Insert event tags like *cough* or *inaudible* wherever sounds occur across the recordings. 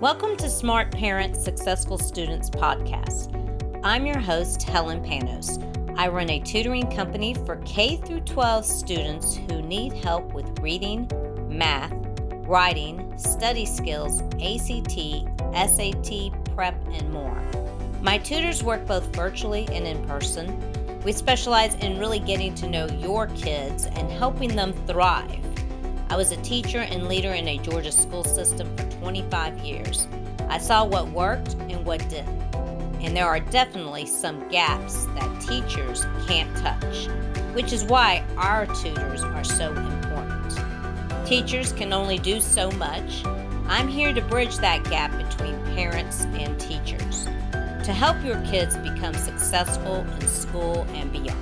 Welcome to Smart Parents Successful Students podcast. I'm your host, Helen Panos. I run a tutoring company for K through 12 students who need help with reading, math, writing, study skills, ACT, SAT, prep, and more. My tutors work both virtually and in person. We specialize in really getting to know your kids and helping them thrive. I was a teacher and leader in a Georgia school system for 25 years. I saw what worked and what didn't. And there are definitely some gaps that teachers can't touch, which is why our tutors are so important. Teachers can only do so much. I'm here to bridge that gap between parents and teachers to help your kids become successful in school and beyond.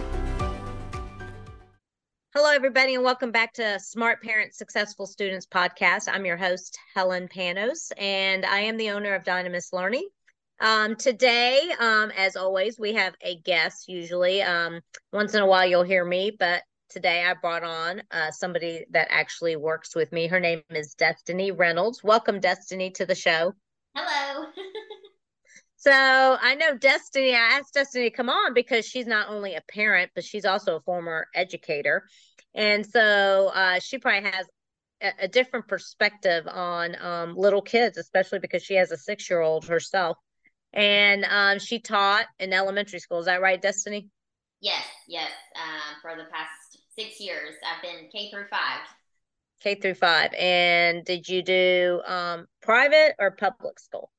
Hello, everybody, and welcome back to Smart Parents Successful Students podcast. I'm your host, Helen Panos, and I am the owner of Dynamis Learning. Um, today, um, as always, we have a guest. Usually, um, once in a while, you'll hear me, but today I brought on uh, somebody that actually works with me. Her name is Destiny Reynolds. Welcome, Destiny, to the show. Hello. *laughs* So I know Destiny, I asked Destiny to come on because she's not only a parent, but she's also a former educator. And so uh, she probably has a, a different perspective on um, little kids, especially because she has a six year old herself. And um, she taught in elementary school. Is that right, Destiny? Yes, yes. Um, for the past six years, I've been K through five. K through five. And did you do um, private or public school?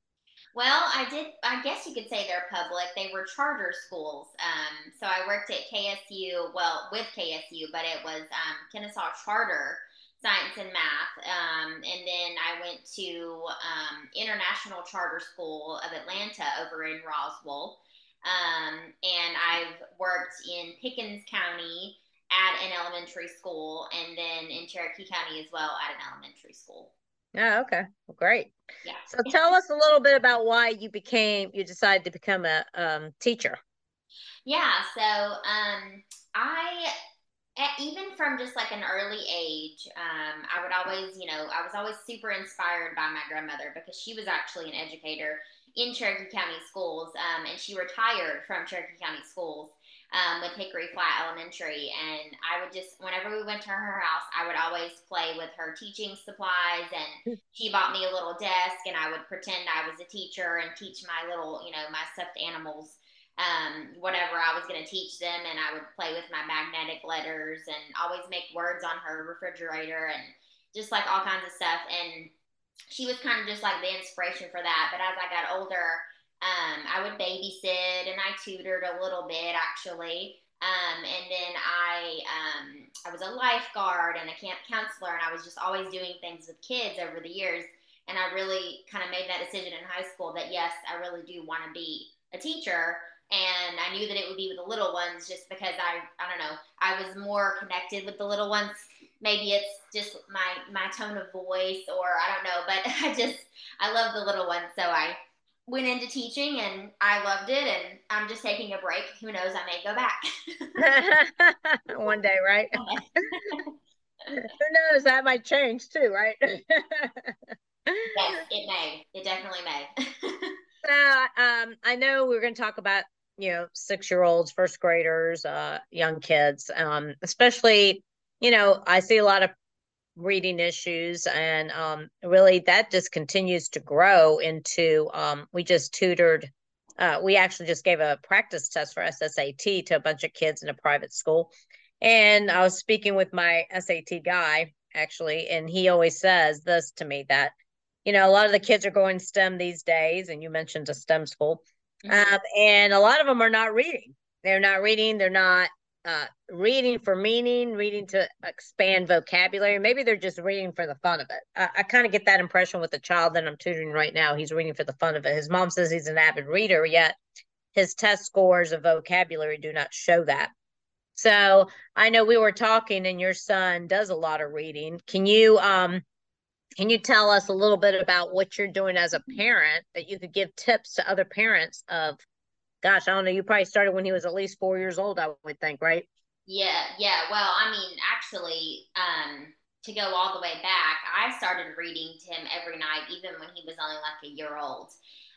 Well, I did. I guess you could say they're public. They were charter schools. Um, so I worked at KSU. Well, with KSU, but it was um, Kennesaw Charter Science and Math. Um, and then I went to um, International Charter School of Atlanta over in Roswell. Um, and I've worked in Pickens County at an elementary school, and then in Cherokee County as well at an elementary school. Oh, okay. Well, great. Yeah. So tell us a little bit about why you became you decided to become a um, teacher. Yeah. So um, I even from just like an early age, um, I would always, you know, I was always super inspired by my grandmother because she was actually an educator in Cherokee County schools, um, and she retired from Cherokee County schools um, with Hickory Flat Elementary. And I would just, whenever we went to her house, I would always play with her teaching supplies. And she bought me a little desk, and I would pretend I was a teacher and teach my little, you know, my stuffed animals. Um, whatever I was going to teach them, and I would play with my magnetic letters and always make words on her refrigerator and just like all kinds of stuff. And she was kind of just like the inspiration for that. But as I got older, um, I would babysit and I tutored a little bit actually. Um, and then I um, I was a lifeguard and a camp counselor, and I was just always doing things with kids over the years. And I really kind of made that decision in high school that yes, I really do want to be a teacher. And I knew that it would be with the little ones just because I I don't know I was more connected with the little ones. Maybe it's just my my tone of voice, or I don't know, but *laughs* I just I love the little ones, so I went into teaching and I loved it and I'm just taking a break. Who knows, I may go back. *laughs* One day, right? *laughs* Who knows, that might change too, right? yes, *laughs* it may. It definitely may. so um, I know we are going to talk about, you know, six year olds, first graders, uh, young kids, um, especially, you know, I see a lot of reading issues and um, really that just continues to grow into um, we just tutored uh, we actually just gave a practice test for SSAT to a bunch of kids in a private school and I was speaking with my SAT guy actually and he always says this to me that you know a lot of the kids are going STEM these days and you mentioned a STEM school mm-hmm. um, and a lot of them are not reading they're not reading they're not uh, reading for meaning, reading to expand vocabulary. Maybe they're just reading for the fun of it. I, I kind of get that impression with the child that I'm tutoring right now. He's reading for the fun of it. His mom says he's an avid reader, yet his test scores of vocabulary do not show that. So I know we were talking, and your son does a lot of reading. Can you um can you tell us a little bit about what you're doing as a parent that you could give tips to other parents of gosh, I don't know, you probably started when he was at least four years old, I would think, right? Yeah, yeah. Well, I mean, actually, um, to go all the way back, I started reading to him every night, even when he was only like a year old.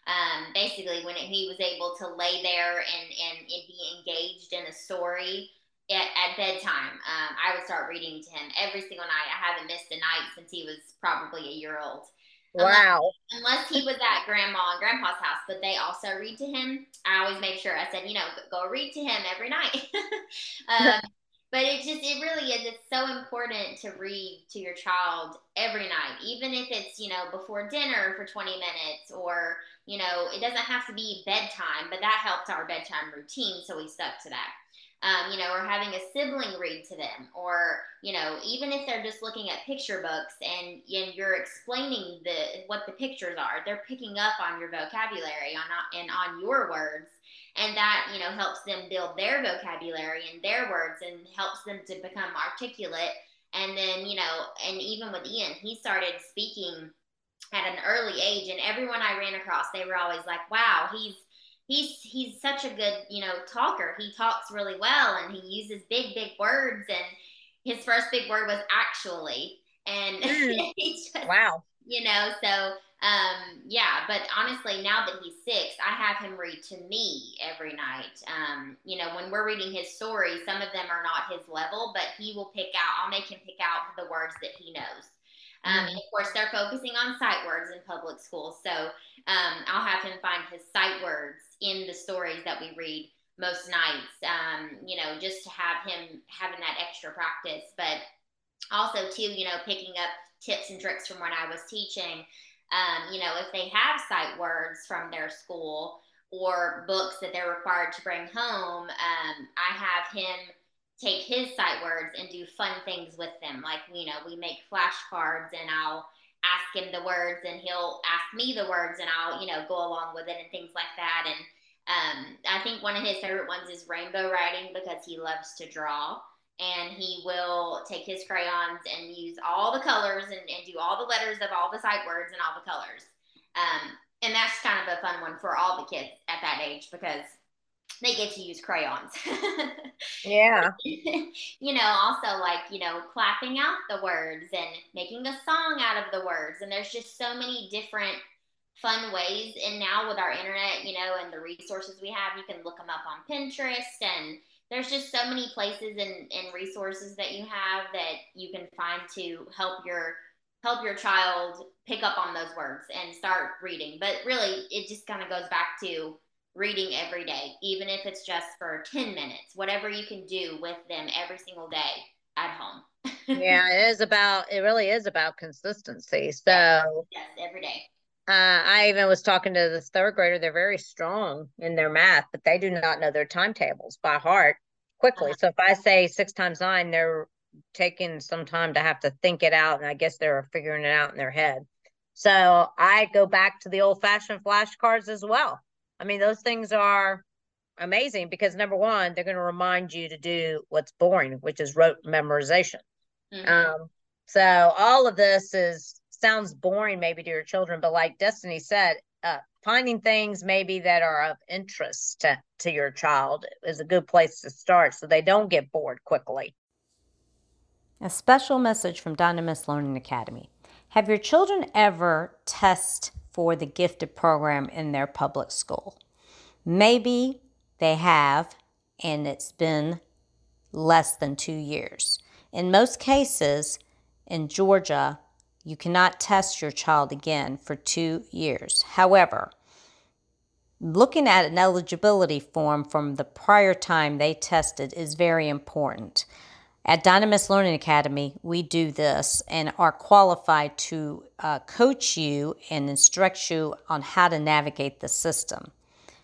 Um, basically, when he was able to lay there and, and, and be engaged in a story at, at bedtime, um, I would start reading to him every single night. I haven't missed a night since he was probably a year old. Wow. Unless, unless he was at grandma and grandpa's house, but they also read to him. I always make sure I said, you know, go read to him every night. *laughs* um, *laughs* but it just it really is it's so important to read to your child every night even if it's you know before dinner for 20 minutes or you know it doesn't have to be bedtime but that helped our bedtime routine so we stuck to that um, you know or having a sibling read to them or you know even if they're just looking at picture books and, and you're explaining the what the pictures are they're picking up on your vocabulary on and on your words. And that you know helps them build their vocabulary and their words and helps them to become articulate. And then you know and even with ian he started speaking at an early age and everyone i ran across they were always like wow he's he's he's such a good you know talker he talks really well and he uses big big words and his first big word was actually and *laughs* mm. just, wow you know so um, yeah, but honestly, now that he's six, I have him read to me every night. Um, you know, when we're reading his stories, some of them are not his level, but he will pick out, I'll make him pick out the words that he knows. Um, mm-hmm. of course, they're focusing on sight words in public schools. So um, I'll have him find his sight words in the stories that we read most nights, um, you know, just to have him having that extra practice. But also, too, you know, picking up tips and tricks from when I was teaching um, you know, if they have sight words from their school or books that they're required to bring home, um, I have him take his sight words and do fun things with them. Like, you know, we make flashcards and I'll ask him the words and he'll ask me the words and I'll, you know, go along with it and things like that. And um, I think one of his favorite ones is rainbow writing because he loves to draw and he will take his crayons and use all the colors and, and do all the letters of all the sight words and all the colors. Um, and that's kind of a fun one for all the kids at that age because they get to use crayons. *laughs* yeah. you know, also like, you know, clapping out the words and making a song out of the words. And there's just so many different fun ways. And now with our internet, you know, and the resources we have, you can look them up on Pinterest and there's just so many places and, and resources that you have that you can find to help your help your child pick up on those words and start reading but really it just kind of goes back to reading every day even if it's just for 10 minutes whatever you can do with them every single day at home *laughs* yeah it is about it really is about consistency so yes every day uh, I even was talking to this third grader. They're very strong in their math, but they do not know their timetables by heart quickly. Uh-huh. So if I say six times nine, they're taking some time to have to think it out. And I guess they're figuring it out in their head. So I go back to the old fashioned flashcards as well. I mean, those things are amazing because number one, they're going to remind you to do what's boring, which is rote memorization. Mm-hmm. Um, so all of this is sounds boring maybe to your children, but like Destiny said, uh, finding things maybe that are of interest to, to your child is a good place to start so they don't get bored quickly. A special message from Dynamis Learning Academy. Have your children ever test for the gifted program in their public school? Maybe they have, and it's been less than two years. In most cases, in Georgia, you cannot test your child again for two years. However, looking at an eligibility form from the prior time they tested is very important. At Dynamis Learning Academy, we do this and are qualified to uh, coach you and instruct you on how to navigate the system,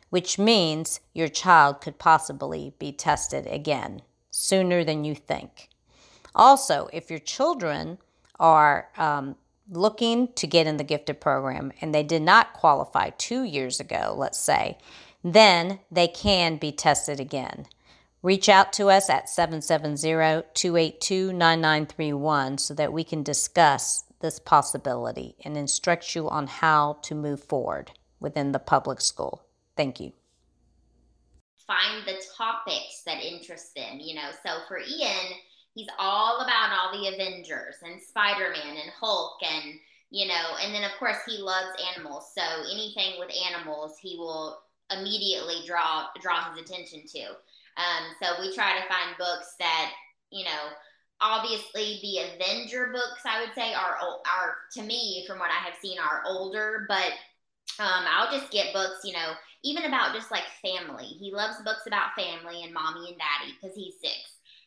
which means your child could possibly be tested again sooner than you think. Also, if your children are um, looking to get in the gifted program and they did not qualify two years ago, let's say, then they can be tested again. Reach out to us at 770 282 9931 so that we can discuss this possibility and instruct you on how to move forward within the public school. Thank you. Find the topics that interest them, you know. So for Ian, he's all about all the Avengers and Spider Man and Hulk and you know, and then of course he loves animals. So anything with animals, he will immediately draw draw his attention to. Um, so we try to find books that you know obviously the Avenger books I would say are are to me from what I have seen are older, but um, I'll just get books, you know, even about just like family. He loves books about family and mommy and daddy because he's six,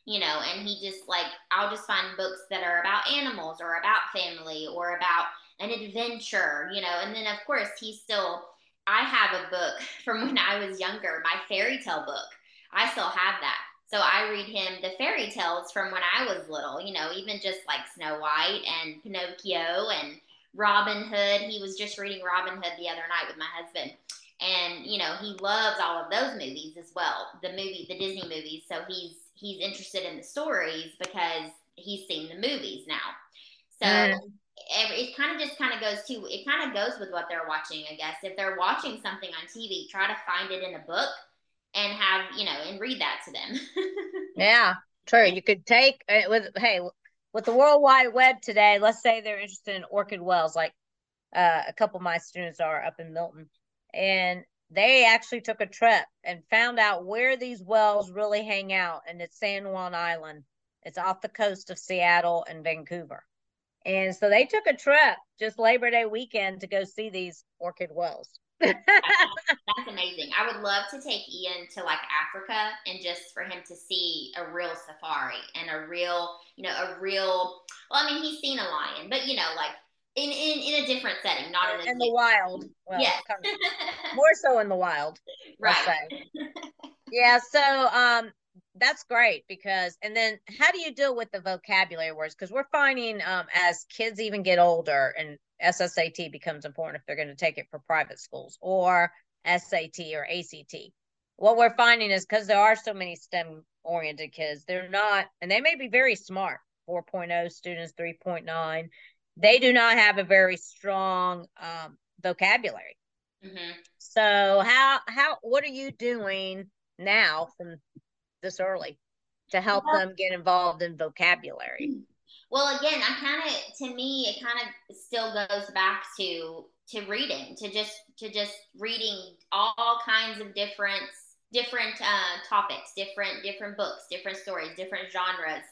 you know, and he just like I'll just find books that are about animals or about family or about an adventure, you know, and then of course he's still I have a book *laughs* from when I was younger, my fairy tale book. I still have that so I read him the fairy tales from when I was little, you know, even just like Snow White and Pinocchio and Robin Hood. He was just reading Robin Hood the other night with my husband. And, you know, he loves all of those movies as well. The movie, the Disney movies. So he's he's interested in the stories because he's seen the movies now. So mm. it kind of just kind of goes to it kind of goes with what they're watching, I guess. If they're watching something on TV, try to find it in a book and have you know and read that to them. *laughs* Yeah true. You could take uh, with hey with the world wide web today let's say they're interested in orca whales like uh, a couple of my students are up in milton and they actually took a trip and found out where these wells really hang out and it's san juan island. It's off the coast of seattle and vancouver. And so they took a trip just labor day weekend to go see these orca whales *laughs* that's, amazing. I would love to take Ian to like Africa and just for him to see a real safari and a real, you know, a real. Well, I mean, he's seen a lion, but you know, like in in, in a different setting, not in, in the wild. Well, yes. *laughs* more so in the wild, right? *laughs* yeah. So, um, that's great because, and then how do you deal with the vocabulary words? Because we're finding, um, as kids even get older and SSAT becomes important if they're going to take it for private schools or SAT or ACT. What we're finding is because there are so many STEM oriented kids, they're not, and they may be very smart 4.0 students, 3.9. They do not have a very strong um, vocabulary. Mm-hmm. So how how what are you doing now from this early to help yeah. them get involved in vocabulary? *clears throat* Well, again, I kind of to me it kind of still goes back to to reading, to just to just reading all kinds of different different uh, topics, different different books, different stories, different genres,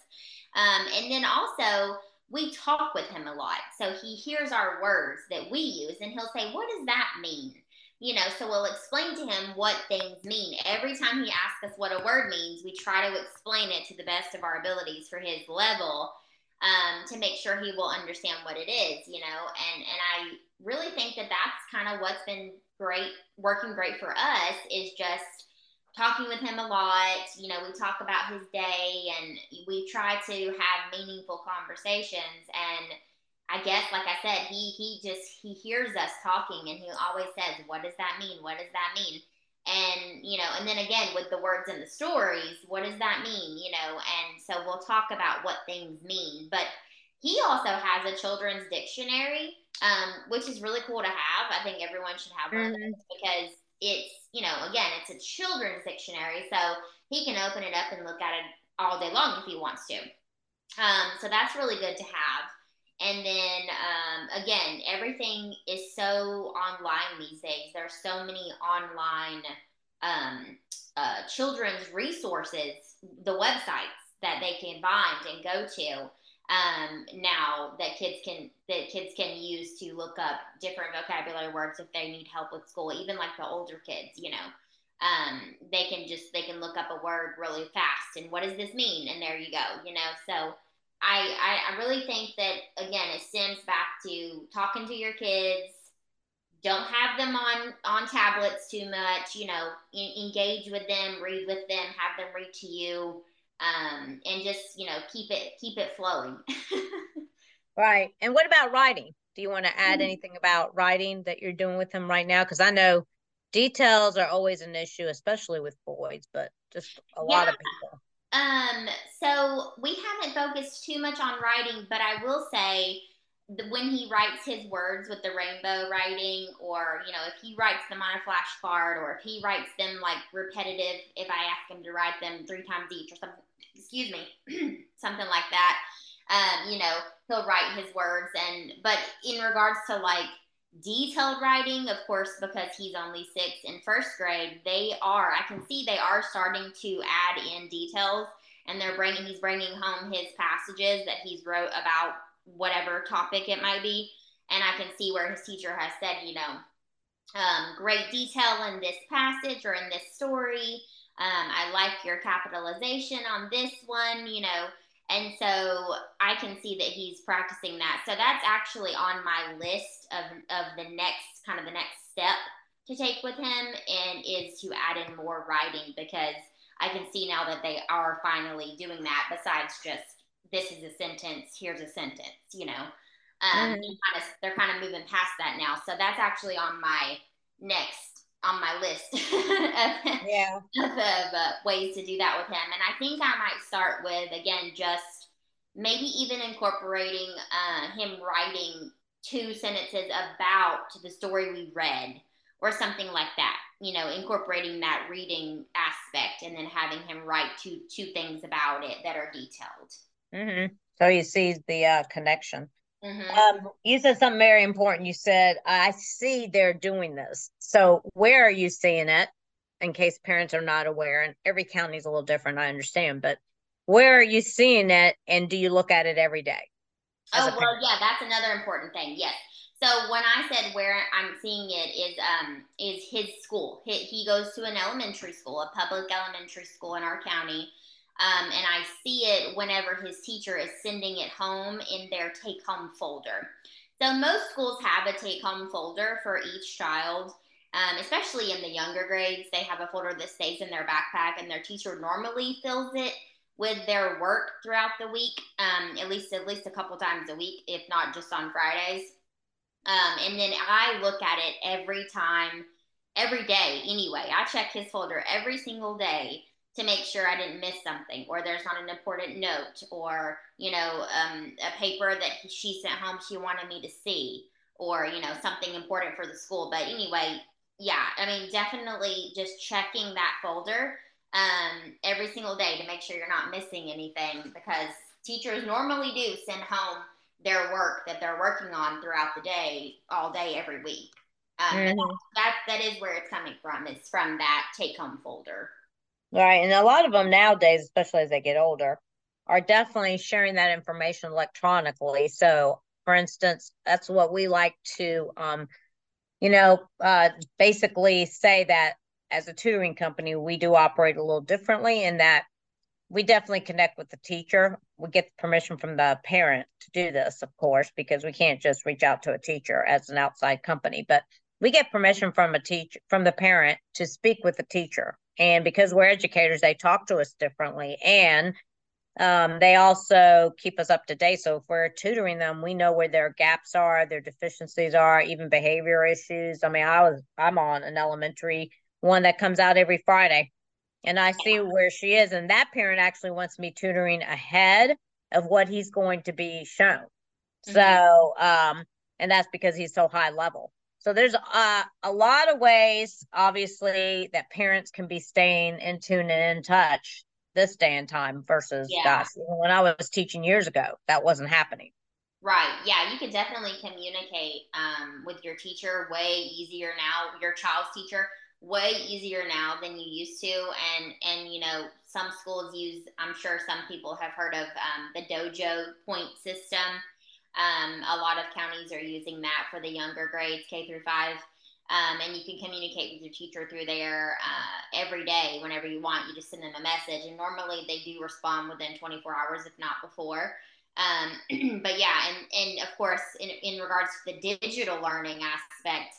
um, and then also we talk with him a lot, so he hears our words that we use, and he'll say, "What does that mean?" You know, so we'll explain to him what things mean. Every time he asks us what a word means, we try to explain it to the best of our abilities for his level um, to make sure he will understand what it is, you know. And and I really think that that's kind of what's been great, working great for us is just talking with him a lot. You know, we talk about his day and we try to have meaningful conversations. And I guess, like I said, he he just he hears us talking and he always says, "What does that mean? What does that mean?" And you know and then again with the words and the stories what does that mean you know? And so we'll talk about what things mean but he also has a children's dictionary um, which is really cool to have. I think everyone should have one mm-hmm. because it's you know again it's a children's dictionary so he can open it up and look at it all day long if he wants to. Um, so that's really good to have and then um, again, everything is so online these days. There's so many online um, uh, children's resources, the websites that they can find and go to um, now that kids can that kids can use to look up different vocabulary words if they need help with school. Even like the older kids, you know, um, they can just they can look up a word really fast and what does this mean? And there you go, you know. So I, I, I really think that again it stems back to talking to your kids. Don't have them on on tablets too much you know engage with them read with them have them read to you um, and just you know keep it keep it flowing. *laughs* Right. And what about writing? Do you want to add mm-hmm. anything about writing that you're doing with them right now? Because i know details are always an issue especially with boys but just a yeah. lot of people um, so we haven't focused too much on writing, but I will say when he writes his words with the rainbow writing, or you know, if he writes them on a flashcard, or if he writes them like repetitive, if I ask him to write them three times each or something, excuse me, *clears throat* something like that. Um, you know, he'll write his words and but in regards to like detailed writing, of course, because he's only six in first grade, they are. I can see they are starting to add in details, and they're bringing. He's bringing home his passages that he's wrote about whatever topic it might be, and I can see where his teacher has said, you know, um, great detail in this passage or in this story. Um, I like your capitalization on this one, you know. And so I can see that he's practicing that. So that's actually on my list of, of the next kind of the next step to take with him and is to add in more writing because I can see now that they are finally doing that besides just this is a sentence, here's a sentence, you know. Um, mm-hmm. kind of, they're kind of moving past that now. So that's actually on my next on my list of, *laughs* yeah. of, of uh, ways to do that with him. And I think I might start with, again, just maybe even incorporating uh, him writing two sentences about the story we read or something like that you know incorporating that reading aspect and then having him write two two things about it that are detailed mm-hmm. so he sees the uh, connection mm-hmm. um, you said something very important you said i see they're doing this so where are you seeing it in case parents are not aware and every county is a little different i understand but where are you seeing it and do you look at it every day Oh well, yeah, that's another important thing. Yes. So when I said where I'm seeing it is um is his school. He, he goes to an elementary school, a public elementary school in our county. Um, and I see it whenever his teacher is sending it home in their take home folder. So most schools have a take home folder for each child. Um, especially in the younger grades, they have a folder that stays in their backpack, and their teacher normally fills it with their work throughout the week, um, at least at least a couple times a week, if not just on Fridays. Um, and then I look at it every time, every day anyway. I check his folder every single day to make sure I didn't miss something, or there's not an important note, or you know, um, a paper that he, she sent home she wanted me to see, or you know, something important for the school. But anyway, yeah, I mean, definitely just checking that folder um, every single day to make sure you're not missing anything because teachers normally do send home their work that they're working on throughout the day, all day, every week. Um, mm-hmm. that, that is where it's coming from. It's from that take home folder. Right. And a lot of them nowadays, especially as they get older, are definitely sharing that information electronically. So, for instance, that's what we like to, um, you know, uh, basically say that as a tutoring company, we do operate a little differently in that we definitely connect with the teacher. We get permission from the parent to do this, of course, because we can't just reach out to a teacher as an outside company, but we get permission from a teacher from the parent to speak with the teacher. And because we're educators, they talk to us differently. And um, they also keep us up to date. So if we're tutoring them, we know where their gaps are, their deficiencies are, even behavior issues. I mean, I was I'm on an elementary one that comes out every Friday. And I see where she is. And that parent actually wants me tutoring ahead of what he's going to be shown. Mm-hmm. So, um, and that's because he's so high level. So there's a, a lot of ways, obviously, that parents can be staying in tune and in touch this day and time versus yeah. when I was teaching years ago, that wasn't happening. Right. Yeah, you can definitely communicate um, with your teacher way easier now, your child's teacher way easier now than you used to and and you know some schools use i'm sure some people have heard of um, the dojo point system um, a lot of counties are using that for the younger grades k through five. Um, and you can communicate with your teacher through there uh, every day whenever you want. You just send them a message. And normally they do respond within 24 hours if not before. Um, *clears throat* but yeah and, and of course in, in regards to the digital learning aspect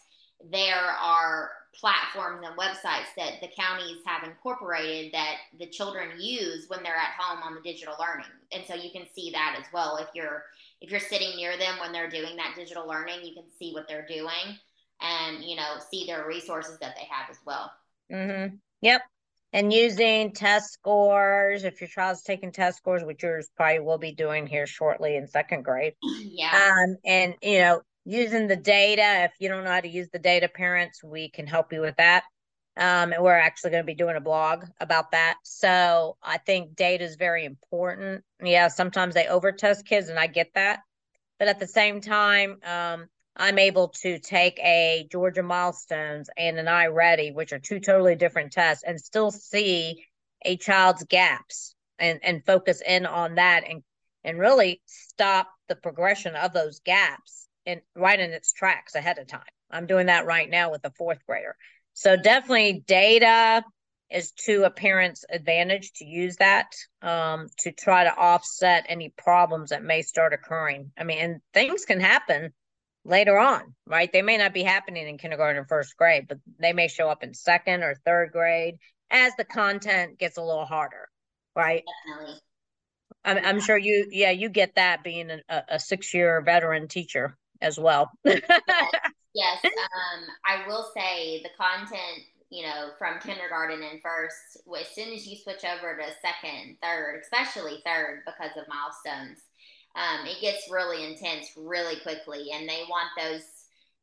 there are platforms and websites that the counties have incorporated that the children use when they're at home on the digital learning. And so you can see that as well. If you're if you're sitting near them when they're doing that digital learning you can see what they're doing and you know see their resources that they have as well. Mm-hmm. yep. And using test scores if your child's taking test scores which yours probably will be doing here shortly in second grade. *laughs* Yeah. Um and you know using the data. If you don't know how to use the data, parents, we can help you with that. Um, and we're actually going to be doing a blog about that. So I think data is very important. Yeah, sometimes they overtest kids, and I get that. But at the same time, um, I'm able to take a Georgia Milestones and an iReady, which are two totally different tests, and still see a child's gaps and, and focus in on that and and really stop the progression of those gaps and right in its tracks ahead of time. I'm doing that right now with a fourth grader. So definitely data is to a parent's advantage to use that um, to try to offset any problems that may start occurring. I mean, and things can happen later on, right? They may not be happening in kindergarten or first grade, but they may show up in second or third grade as the content gets a little harder, right? Definitely. I'm, I'm sure you, yeah, you get that being a, a six year veteran teacher as well. *laughs* yes. yes. Um, I will say the content, you know, from kindergarten and first, as soon as you switch over to second, third, especially third because of milestones, um, it gets really intense really quickly. And they want those,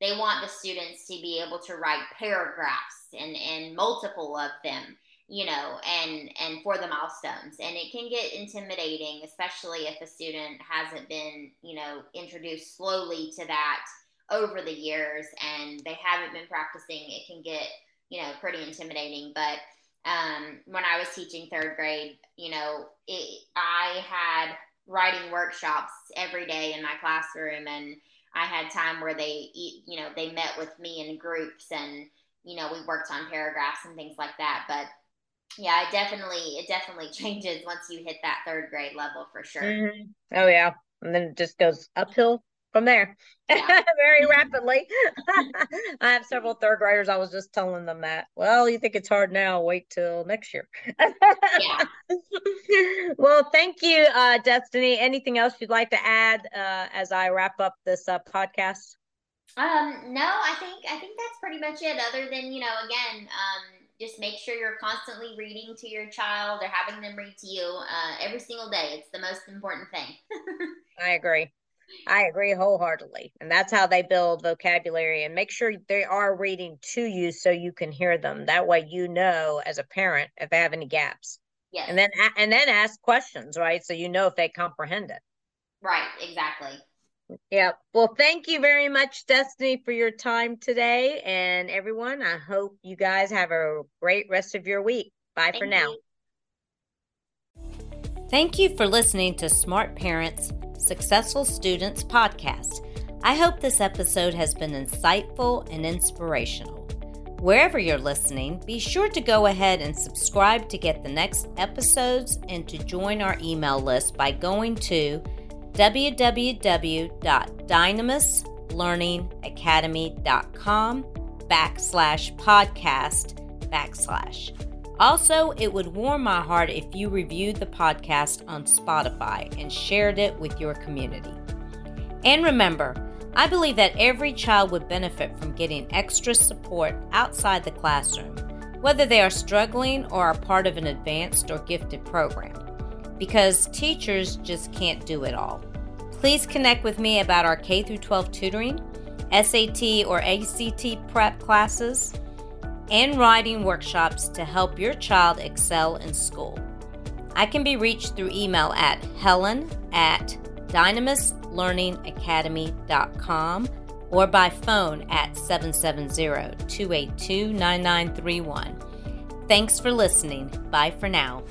they want the students to be able to write paragraphs and, and multiple of them you know and and for the milestones and it can get intimidating especially if a student hasn't been you know introduced slowly to that over the years and they haven't been practicing it can get you know pretty intimidating but um, when i was teaching third grade you know it, i had writing workshops every day in my classroom and i had time where they you know they met with me in groups and you know we worked on paragraphs and things like that but yeah, it definitely it definitely *laughs* changes once you hit that third grade level for sure. Mm-hmm. Oh yeah, and then it just goes uphill from there *laughs* yeah. very rapidly. *laughs* I have several third graders. I was just telling them that. Well, you think it's hard now? Wait till next year. yeah. well, thank you, uh, Destiny. Anything else you'd like to add uh, as I wrap up this uh, podcast? Um, no, I think I think that's pretty much it. Other than you know, again, um, just make sure you're constantly reading to your child or having them read to you uh, every single day. It's the most important thing. *laughs* I agree. I agree wholeheartedly. And that's how they build vocabulary and make sure they are reading to you so you can hear them. That way you know as a parent if they have any gaps. Yes. And then and then ask questions, right? So you know if they comprehend it. Right, exactly. Yeah. Well, thank you very much, Destiny, for your time today. And everyone, I hope you guys have a great rest of your week. Bye thank for now. You. Thank you for listening to Smart Parents, Successful Students podcast. I hope this episode has been insightful and inspirational. Wherever you're listening, be sure to go ahead and subscribe to get the next episodes and to join our email list by going to www.dynamislearningacademy.com backslash podcast backslash. Also, it would warm my heart if you reviewed the podcast on Spotify and shared it with your community. And remember, I believe that every child would benefit from getting extra support outside the classroom, whether they are struggling or are part of an advanced or gifted program, because teachers just can't do it all. Please connect with me about our K 12 tutoring, SAT or ACT prep classes, and writing workshops to help your child excel in school. I can be reached through email at helen at dynamislearningacademy.com or by phone at 770 282 9931. Thanks for listening. Bye for now.